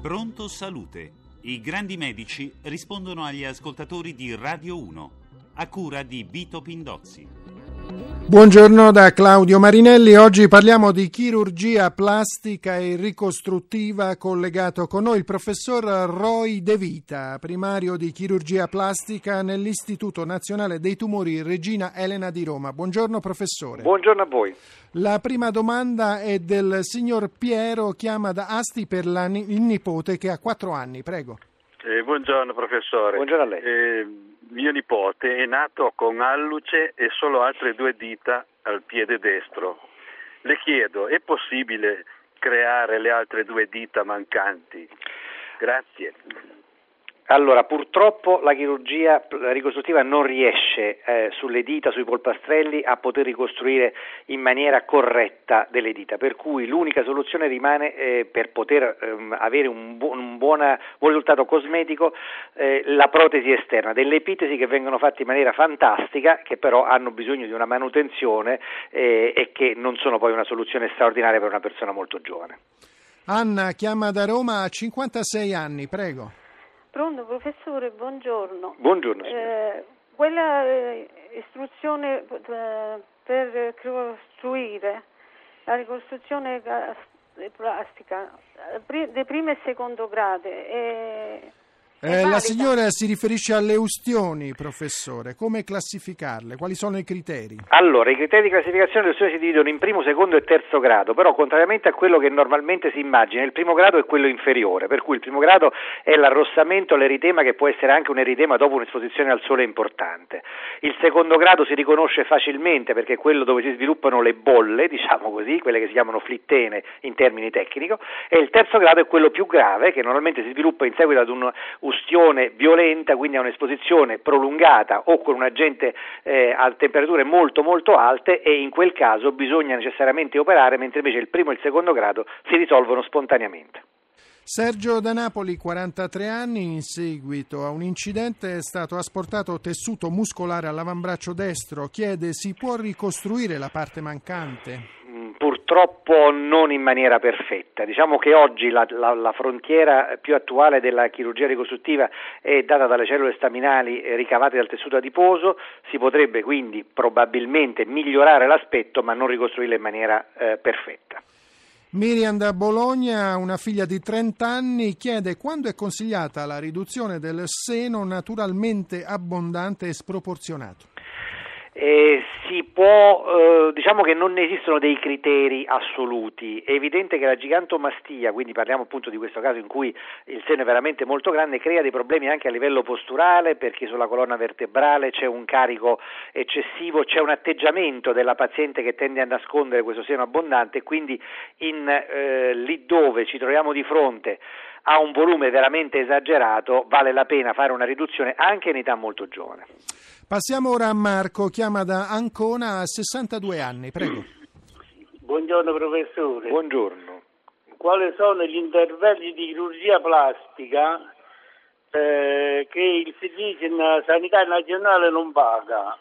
Pronto Salute. I grandi medici rispondono agli ascoltatori di Radio 1, a cura di Vito Pindozzi. Buongiorno da Claudio Marinelli, oggi parliamo di chirurgia plastica e ricostruttiva collegato con noi il professor Roy De Vita, primario di chirurgia plastica nell'Istituto Nazionale dei Tumori Regina Elena di Roma. Buongiorno professore. Buongiorno a voi. La prima domanda è del signor Piero, chiama da Asti per la, il nipote che ha quattro anni, prego. Eh, buongiorno professore. Buongiorno a lei. Eh, mio nipote è nato con alluce e solo altre due dita al piede destro. Le chiedo, è possibile creare le altre due dita mancanti? Grazie. Allora, purtroppo la chirurgia ricostruttiva non riesce eh, sulle dita, sui polpastrelli, a poter ricostruire in maniera corretta delle dita, per cui l'unica soluzione rimane eh, per poter ehm, avere un, bu- un buona, buon risultato cosmetico eh, la protesi esterna, delle epitesi che vengono fatte in maniera fantastica, che però hanno bisogno di una manutenzione eh, e che non sono poi una soluzione straordinaria per una persona molto giovane. Anna chiama da Roma a 56 anni, prego. Pronto professore, buongiorno. Buongiorno. Eh, quella eh, istruzione eh, per costruire la ricostruzione plastica eh, di primo e secondo grado è eh, la signora si riferisce alle ustioni, professore. Come classificarle? Quali sono i criteri? Allora, i criteri di classificazione delle ustioni si dividono in primo, secondo e terzo grado, però contrariamente a quello che normalmente si immagina, il primo grado è quello inferiore, per cui il primo grado è l'arrossamento, l'eritema che può essere anche un eritema dopo un'esposizione al sole importante. Il secondo grado si riconosce facilmente perché è quello dove si sviluppano le bolle, diciamo così, quelle che si chiamano flittene in termini tecnici, e il terzo grado è quello più grave che normalmente si sviluppa in seguito ad un ustione violenta, quindi a un'esposizione prolungata o con un agente eh, a temperature molto molto alte e in quel caso bisogna necessariamente operare, mentre invece il primo e il secondo grado si risolvono spontaneamente. Sergio da Napoli, 43 anni, in seguito a un incidente è stato asportato tessuto muscolare all'avambraccio destro. Chiede si può ricostruire la parte mancante? Purtroppo non in maniera perfetta. Diciamo che oggi la, la, la, frontiera più attuale della chirurgia ricostruttiva è data dalle cellule staminali ricavate dal tessuto adiposo, si potrebbe quindi probabilmente migliorare l'aspetto ma non ricostruirlo in maniera eh, perfetta. Miriam da Bologna, una figlia di 30 anni, chiede quando è consigliata la riduzione del seno naturalmente abbondante e sproporzionato. Eh, si può, eh, diciamo che non esistono dei criteri assoluti, è evidente che la gigantomastia, quindi parliamo appunto di questo caso in cui il seno è veramente molto grande, crea dei problemi anche a livello posturale perché sulla colonna vertebrale c'è un carico eccessivo, c'è un atteggiamento della paziente che tende a nascondere questo seno abbondante. Quindi in, eh, lì dove ci troviamo di fronte a un volume veramente esagerato vale la pena fare una riduzione anche in età molto giovane. Passiamo ora a Marco, chiama da Ancona a 62 anni, prego. Buongiorno professore. Buongiorno. Quali sono gli interventi di chirurgia plastica eh, che il Servizio Sanitario Nazionale non paga?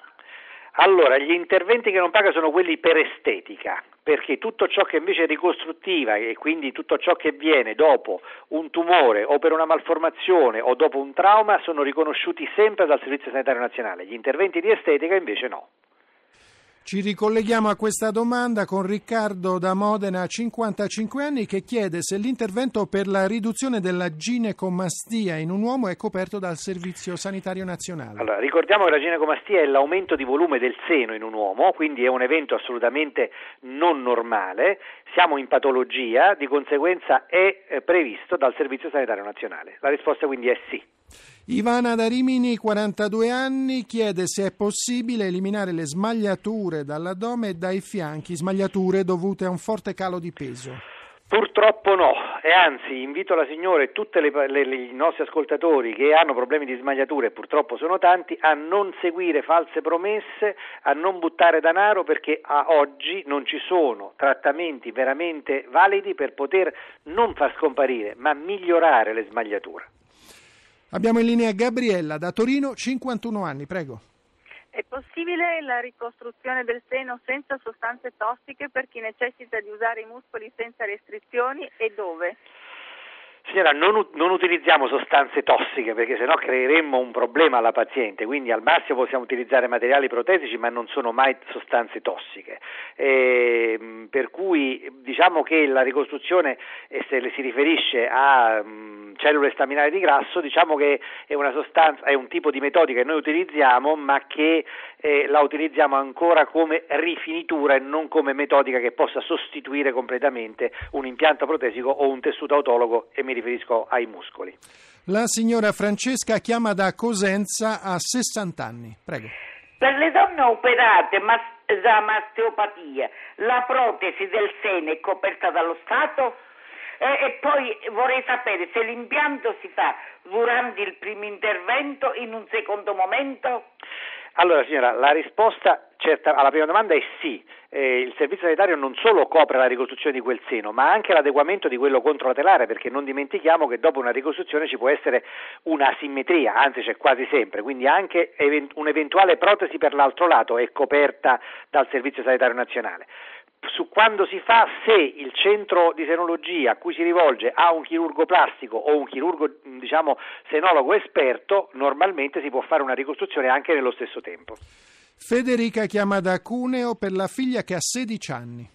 Allora, gli interventi che non paga sono quelli per estetica, perché tutto ciò che invece è ricostruttiva e quindi tutto ciò che viene dopo un tumore o per una malformazione o dopo un trauma sono riconosciuti sempre dal Servizio Sanitario Nazionale, gli interventi di estetica invece no. Ci ricolleghiamo a questa domanda con Riccardo da Modena, 55 anni, che chiede se l'intervento per la riduzione della ginecomastia in un uomo è coperto dal Servizio Sanitario Nazionale. Allora, ricordiamo che la ginecomastia è l'aumento di volume del seno in un uomo, quindi è un evento assolutamente non normale, siamo in patologia, di conseguenza è eh, previsto dal Servizio Sanitario Nazionale. La risposta quindi è sì. Ivana da Rimini, 42 anni, chiede se è possibile eliminare le smagliature dall'addome e dai fianchi, smagliature dovute a un forte calo di peso. Purtroppo no, e anzi invito la signora e tutti i nostri ascoltatori che hanno problemi di smagliature, e purtroppo sono tanti, a non seguire false promesse, a non buttare denaro perché a oggi non ci sono trattamenti veramente validi per poter non far scomparire, ma migliorare le smagliature. Abbiamo in linea Gabriella da Torino, 51 anni, prego. È possibile la ricostruzione del seno senza sostanze tossiche per chi necessita di usare i muscoli senza restrizioni e dove? Signora, non, non, utilizziamo sostanze tossiche perché sennò creeremmo un problema alla paziente, quindi al massimo possiamo utilizzare materiali protesici ma non sono mai sostanze tossiche. Eh, per cui diciamo che la ricostruzione, eh, se si riferisce a mh, cellule staminali di grasso, diciamo che è una sostanza, è un tipo di metodica che noi utilizziamo ma che eh, la utilizziamo ancora come rifinitura e non come metodica che possa sostituire completamente un impianto protesico o un tessuto autologo e mi riferisco ai muscoli. La signora Francesca chiama da Cosenza a 60 anni. Prego. Per le donne operate da masteopatia, la protesi del seno è coperta dallo Stato? E, e, poi vorrei sapere se l'impianto si fa durante il primo intervento, in un secondo momento? Allora signora, la risposta certa, alla prima domanda è sì. Eh, il servizio sanitario non solo copre la ricostruzione di quel seno, ma anche l'adeguamento di quello controlaterale, perché non dimentichiamo che dopo una ricostruzione ci può essere un'asimmetria, anzi c'è quasi sempre, quindi anche event- un'eventuale protesi per l'altro lato è coperta dal Servizio Sanitario Nazionale su quando si fa se il centro di senologia a cui si rivolge ha un chirurgo plastico o un chirurgo diciamo senologo esperto, normalmente si può fare una ricostruzione anche nello stesso tempo. Federica chiama da Cuneo per la figlia che ha 16 anni.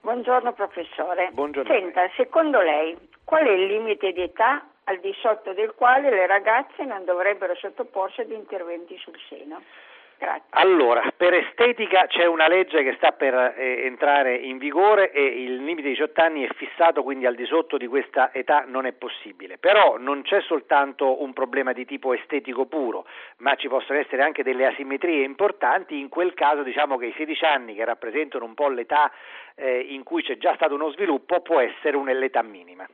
Buongiorno professore. Buongiorno. Senta, secondo lei qual è il limite di età al di sotto del quale le ragazze non dovrebbero sottoporsi ad interventi sul seno? Grazie. Allora, per estetica c'è una legge che sta per eh, entrare in vigore e il limite di 18 anni è fissato, quindi al di sotto di questa età non è possibile. Però non c'è soltanto un problema di tipo estetico puro, ma ci possono essere anche delle asimmetrie importanti. In quel caso diciamo che i 16 anni, che rappresentano un po' l'età eh, in cui c'è già stato uno sviluppo, può essere un'età minima.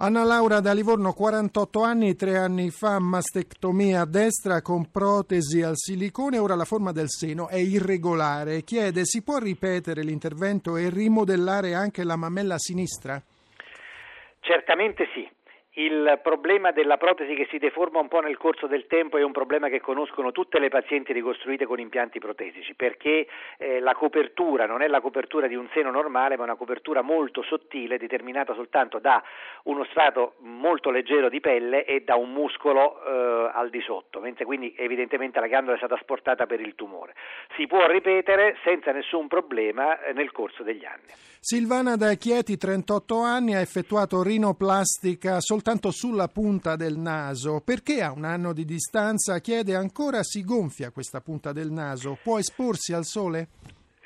Anna Laura da Livorno, 48 anni, tre anni fa mastectomia destra con protesi al silicone, ora la forma del seno è irregolare. Chiede, si può ripetere l'intervento e rimodellare anche la mammella sinistra? Certamente sì. Il problema della protesi che si deforma un po' nel corso del tempo è un problema che conoscono tutte le pazienti ricostruite con impianti protesici, perché eh, la copertura non è la copertura di un seno normale, ma una copertura molto sottile, determinata soltanto da uno strato molto leggero di pelle e da un muscolo eh, al di sotto, mentre quindi evidentemente la ghiandola è stata asportata per il tumore. Si può ripetere senza nessun problema eh, nel corso degli anni. Silvana da Chieti, 38 anni, ha effettuato rinoplastica soltanto soltanto sulla punta del naso. Perché a un anno di distanza chiede ancora si gonfia questa punta del naso? Può esporsi al sole?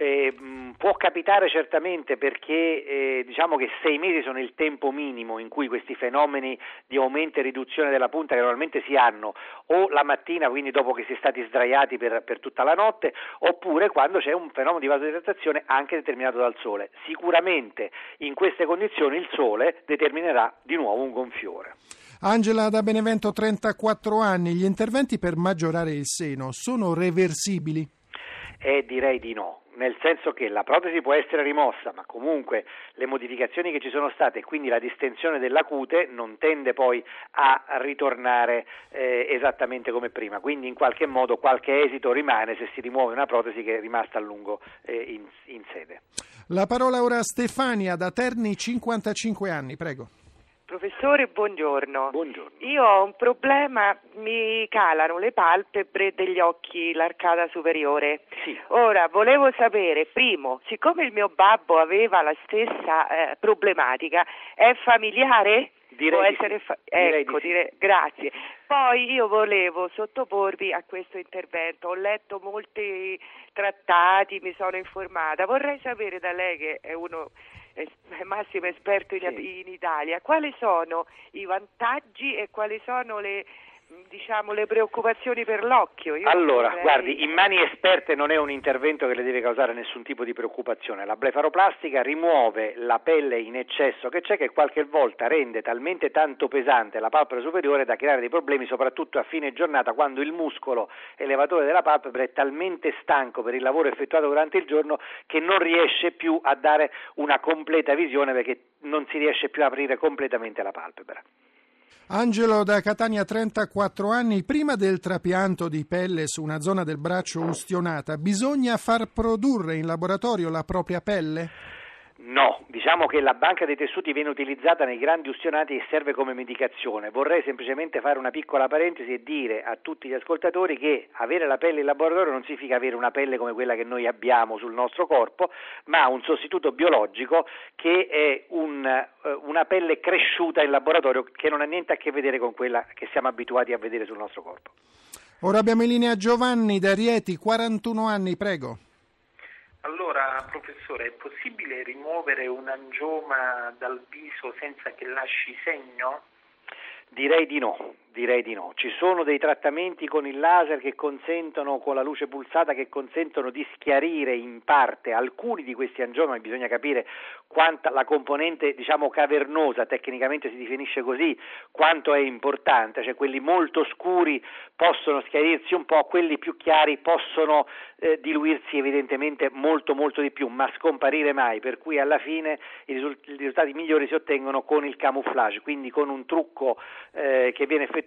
Eh, può capitare certamente perché eh, diciamo che sei mesi sono il tempo minimo in cui questi fenomeni di aumento e riduzione della punta che normalmente si hanno o la mattina, quindi dopo che si è stati sdraiati per, per tutta la notte, oppure quando c'è un fenomeno di vasodilatazione anche determinato dal sole. Sicuramente in queste condizioni il sole determinerà di nuovo un gonfiore. Angela da Benevento, 34 anni. Gli interventi per maggiorare il seno sono reversibili? Eh, direi di no nel senso che la protesi può essere rimossa, ma comunque le modificazioni che ci sono state e quindi la distensione della cute non tende poi a ritornare eh, esattamente come prima, quindi in qualche modo qualche esito rimane se si rimuove una protesi che è rimasta a lungo eh, in, in sede. La parola ora a Stefania da Terni, 55 anni, prego. Professore, buongiorno. Buongiorno. Io ho un problema, mi calano le palpebre degli occhi, l'arcata superiore. Sì. Ora, volevo sapere, primo, siccome il mio babbo aveva la stessa eh, problematica, è familiare? Direi Può essere sì. fa- direi ecco, sì. dire- grazie. Poi io volevo sottoporvi a questo intervento. Ho letto molti trattati, mi sono informata. Vorrei sapere da lei che è uno es- massimo esperto in, Sì. in Italia, quali sono i vantaggi e quali sono le diciamo le preoccupazioni per l'occhio. Io Allora, vorrei- guardi, in mani esperte non è un intervento che le deve causare nessun tipo di preoccupazione. La blefaroplastica rimuove la pelle in eccesso che c'è che qualche volta rende talmente tanto pesante la palpebra superiore da creare dei problemi soprattutto a fine giornata quando il muscolo elevatore della palpebra è talmente stanco per il lavoro effettuato durante il giorno che non riesce più a dare una completa visione perché non si riesce più a aprire completamente la palpebra. Angelo da Catania, 34 anni. Prima del trapianto di pelle su una zona del braccio ustionata, bisogna far produrre in laboratorio la propria pelle? No, diciamo che la banca dei tessuti viene utilizzata nei grandi ustionati e serve come medicazione. Vorrei semplicemente fare una piccola parentesi e dire a tutti gli ascoltatori che avere la pelle in laboratorio non significa avere una pelle come quella che noi abbiamo sul nostro corpo, ma un sostituto biologico che è un, eh, una pelle cresciuta in laboratorio che non ha niente a che vedere con quella che siamo abituati a vedere sul nostro corpo. Ora abbiamo in linea Giovanni da Rieti, 41 anni, prego. Allora, professore, è possibile rimuovere un angioma dal viso senza che lasci segno? Direi di no, direi di no. Ci sono dei trattamenti con il laser che consentono, con la luce pulsata, che consentono di schiarire in parte alcuni di questi angiomi, bisogna capire quanta la componente diciamo cavernosa, tecnicamente si definisce così, quanto è importante, cioè quelli molto scuri possono schiarirsi un po', quelli più chiari possono eh, diluirsi evidentemente molto molto di più, ma scomparire mai, per cui alla fine i, risult- i risultati migliori si ottengono con il camouflage, quindi con un trucco eh, che viene effettuato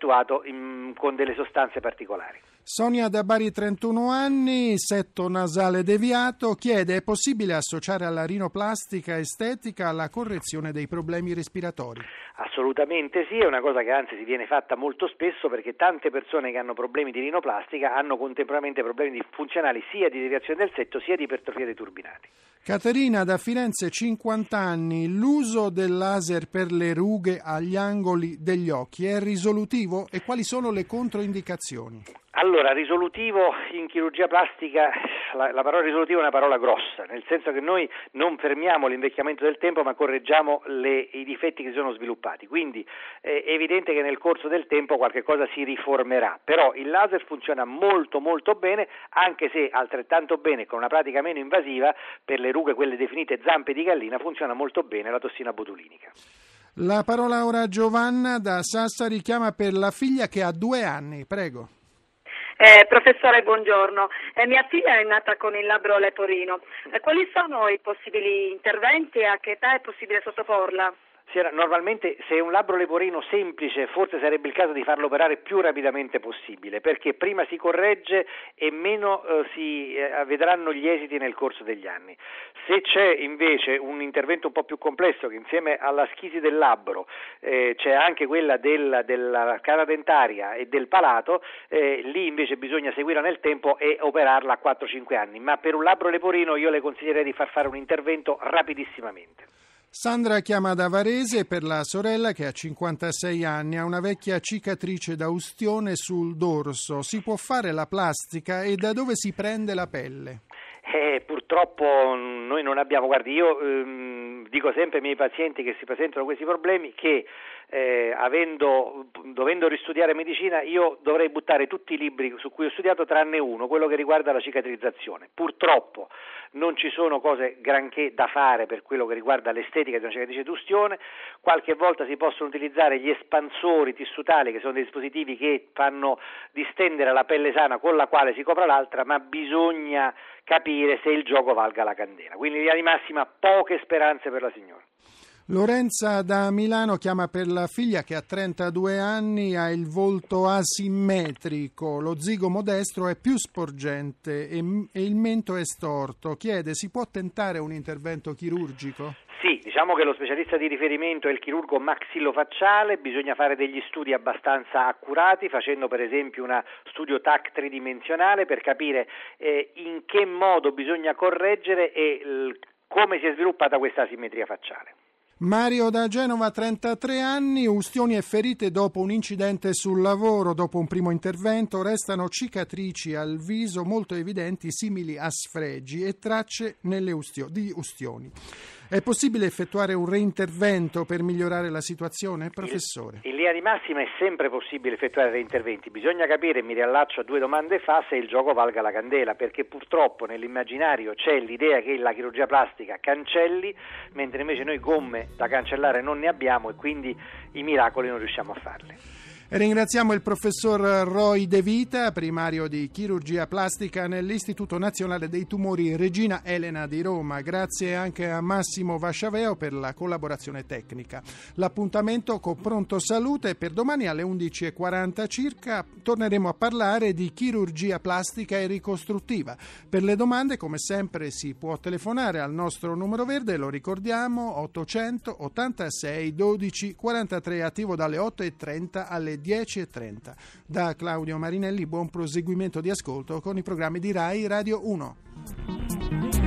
in, con delle sostanze particolari. Sonia da Bari 31 anni, setto nasale deviato, chiede è possibile associare alla rinoplastica estetica la correzione dei problemi respiratori? Assolutamente sì, è una cosa che anzi si viene fatta molto spesso perché tante persone che hanno problemi di rinoplastica hanno contemporaneamente problemi funzionali sia di deviazione del setto sia di ipertrofia dei turbinati. Caterina da Firenze 50 anni, l'uso del laser per le rughe agli angoli degli occhi è risolutivo e quali sono le controindicazioni? Allora, risolutivo in chirurgia plastica, la, la, parola risolutivo è una parola grossa, nel senso che noi non fermiamo l'invecchiamento del tempo ma correggiamo le, i difetti che si sono sviluppati, quindi è evidente che nel corso del tempo qualche cosa si riformerà, però il laser funziona molto molto bene, anche se altrettanto bene con una pratica meno invasiva per le rughe, quelle definite zampe di gallina, funziona molto bene la tossina botulinica. La parola ora a Giovanna da Sassari chiama per la figlia che ha due anni, prego. Eh, professore, buongiorno. Eh, mia figlia è nata con il labbro leporino. Eh, quali sono i possibili interventi e a che età è possibile sottoporla? Normalmente se è un labbro leporino semplice forse sarebbe il caso di farlo operare più rapidamente possibile perché prima si corregge e meno eh, si eh, vedranno gli esiti nel corso degli anni. Se c'è invece un intervento un po' più complesso che insieme alla schisi del labbro eh, c'è anche quella del, della cara dentaria e del palato, eh, lì invece bisogna seguirla nel tempo e operarla a 4-5 anni, ma per un labbro leporino io le consiglierei di far fare un intervento rapidissimamente. Sandra chiama da Varese per la sorella che ha 56 anni, ha una vecchia cicatrice da ustione sul dorso. Si può fare la plastica e da dove si prende la pelle? Eh, purtroppo noi non abbiamo, guardi, io ehm, dico sempre ai miei pazienti che si presentano questi problemi che eh, avendo, dovendo ristudiare medicina io dovrei buttare tutti i libri su cui ho studiato tranne uno, quello che riguarda la cicatrizzazione. Purtroppo non ci sono cose granché da fare per quello che riguarda l'estetica di una cicatrice d'ustione, qualche volta si possono utilizzare gli espansori tissutali che sono dei dispositivi che fanno distendere la pelle sana con la quale si copra l'altra, ma bisogna capire se il gioco valga la candela. Quindi in linea di massima poche speranze per la signora. Lorenza da Milano chiama per la figlia che ha 32 anni, ha il volto asimmetrico, lo zigomo destro è più sporgente e, e il mento è storto. Chiede, si può tentare un intervento chirurgico? Sì, diciamo che lo specialista di riferimento è il chirurgo maxillofacciale, bisogna fare degli studi abbastanza accurati, facendo per esempio uno studio TAC tridimensionale per capire eh, in che modo bisogna correggere e l- come si è sviluppata questa asimmetria facciale. Mario da Genova, 33 anni, ustioni e ferite dopo un incidente sul lavoro, dopo un primo intervento, restano cicatrici al viso molto evidenti, simili a sfregi e tracce ustio- di ustioni. È possibile effettuare un reintervento per migliorare la situazione, professore? In linea di massima è sempre possibile effettuare reinterventi. Bisogna capire, mi riallaccio a due domande fa, se il gioco valga la candela, perché purtroppo nell'immaginario c'è l'idea che la chirurgia plastica cancelli, mentre invece noi gomme da cancellare non ne abbiamo e quindi i miracoli non riusciamo a farli. Ringraziamo il professor Roy De Vita, primario di chirurgia plastica nell'Istituto Nazionale dei Tumori Regina Elena di Roma. Grazie anche a Massimo Vasciaveo per la collaborazione tecnica. L'appuntamento con Pronto Salute per domani alle 11.40 circa torneremo a parlare di chirurgia plastica e ricostruttiva. Per le domande, come sempre, si può telefonare al nostro numero verde, lo ricordiamo, 886 12 43, attivo dalle 8.30 alle 10.30. Da Claudio Marinelli buon proseguimento di ascolto con i programmi di RAI Radio 1.